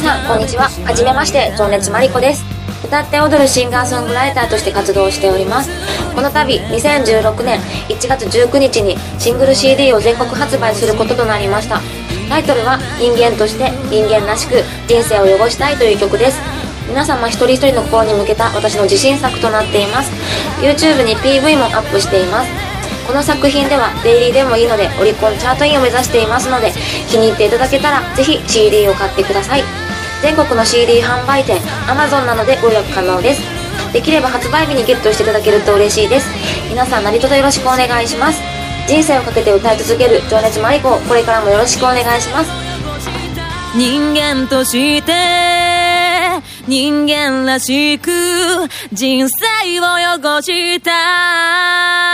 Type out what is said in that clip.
さんこんにちは。はじめまして情熱マリコです。歌って踊るシンガーソングライターとして活動しております。この度2016年1月19日にシングル CD を全国発売することとなりました。タイトルは「人間として人間らしく人生を汚したい」という曲です。皆様一人一人の心に向けた私の自信作となっています。YouTube に PV もアップしています。この作品ではデイリーでもいいのでオリコンチャートインを目指していますので気に入っていただけたらぜひ CD を買ってください。全国の CD 販売店 Amazon などでご予約可能です。できれば発売日にゲットしていただけると嬉しいです。皆さん何卒よろしくお願いします。人生をかけて歌い続ける情熱マリコこれからもよろしくお願いします。人間として人間らしく人生を汚した。